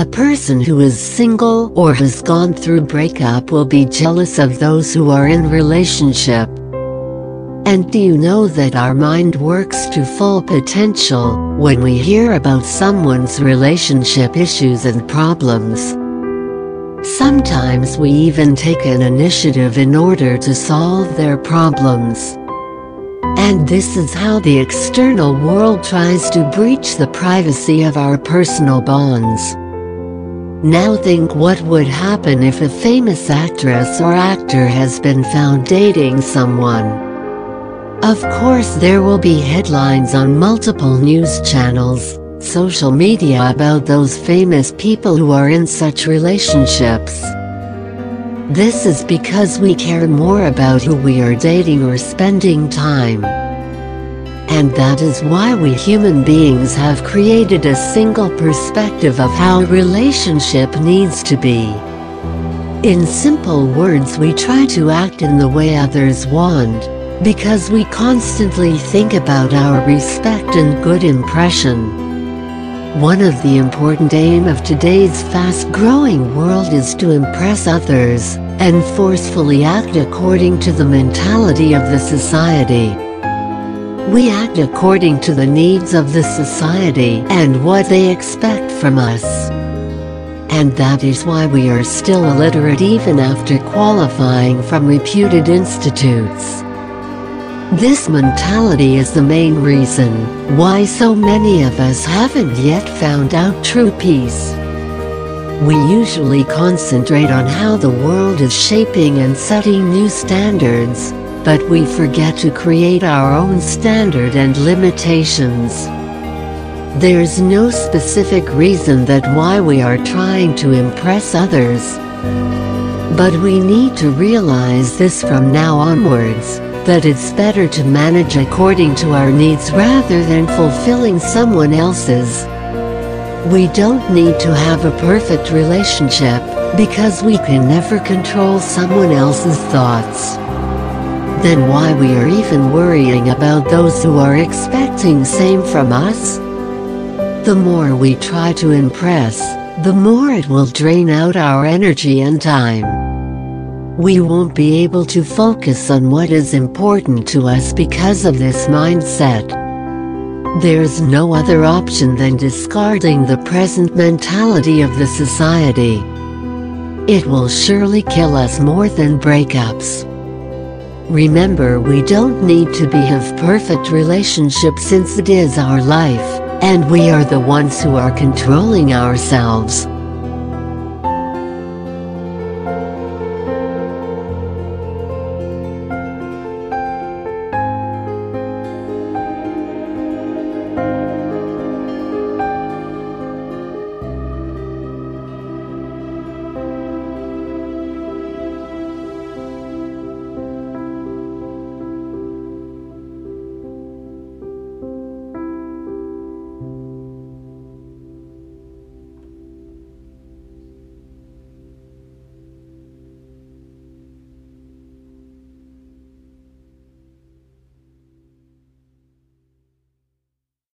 A person who is single or has gone through breakup will be jealous of those who are in relationship. And do you know that our mind works to full potential when we hear about someone's relationship issues and problems? Sometimes we even take an initiative in order to solve their problems. And this is how the external world tries to breach the privacy of our personal bonds. Now think what would happen if a famous actress or actor has been found dating someone. Of course there will be headlines on multiple news channels, social media about those famous people who are in such relationships. This is because we care more about who we are dating or spending time. And that is why we human beings have created a single perspective of how a relationship needs to be. In simple words we try to act in the way others want, because we constantly think about our respect and good impression. One of the important aim of today's fast-growing world is to impress others, and forcefully act according to the mentality of the society. We act according to the needs of the society and what they expect from us. And that is why we are still illiterate even after qualifying from reputed institutes. This mentality is the main reason why so many of us haven't yet found out true peace. We usually concentrate on how the world is shaping and setting new standards, but we forget to create our own standard and limitations. There's no specific reason that why we are trying to impress others. But we need to realize this from now onwards that it's better to manage according to our needs rather than fulfilling someone else's. We don't need to have a perfect relationship, because we can never control someone else's thoughts. Then why we are even worrying about those who are expecting same from us? The more we try to impress, the more it will drain out our energy and time we won't be able to focus on what is important to us because of this mindset. There's no other option than discarding the present mentality of the society. It will surely kill us more than breakups. Remember we don't need to be have perfect relationship since it is our life, and we are the ones who are controlling ourselves.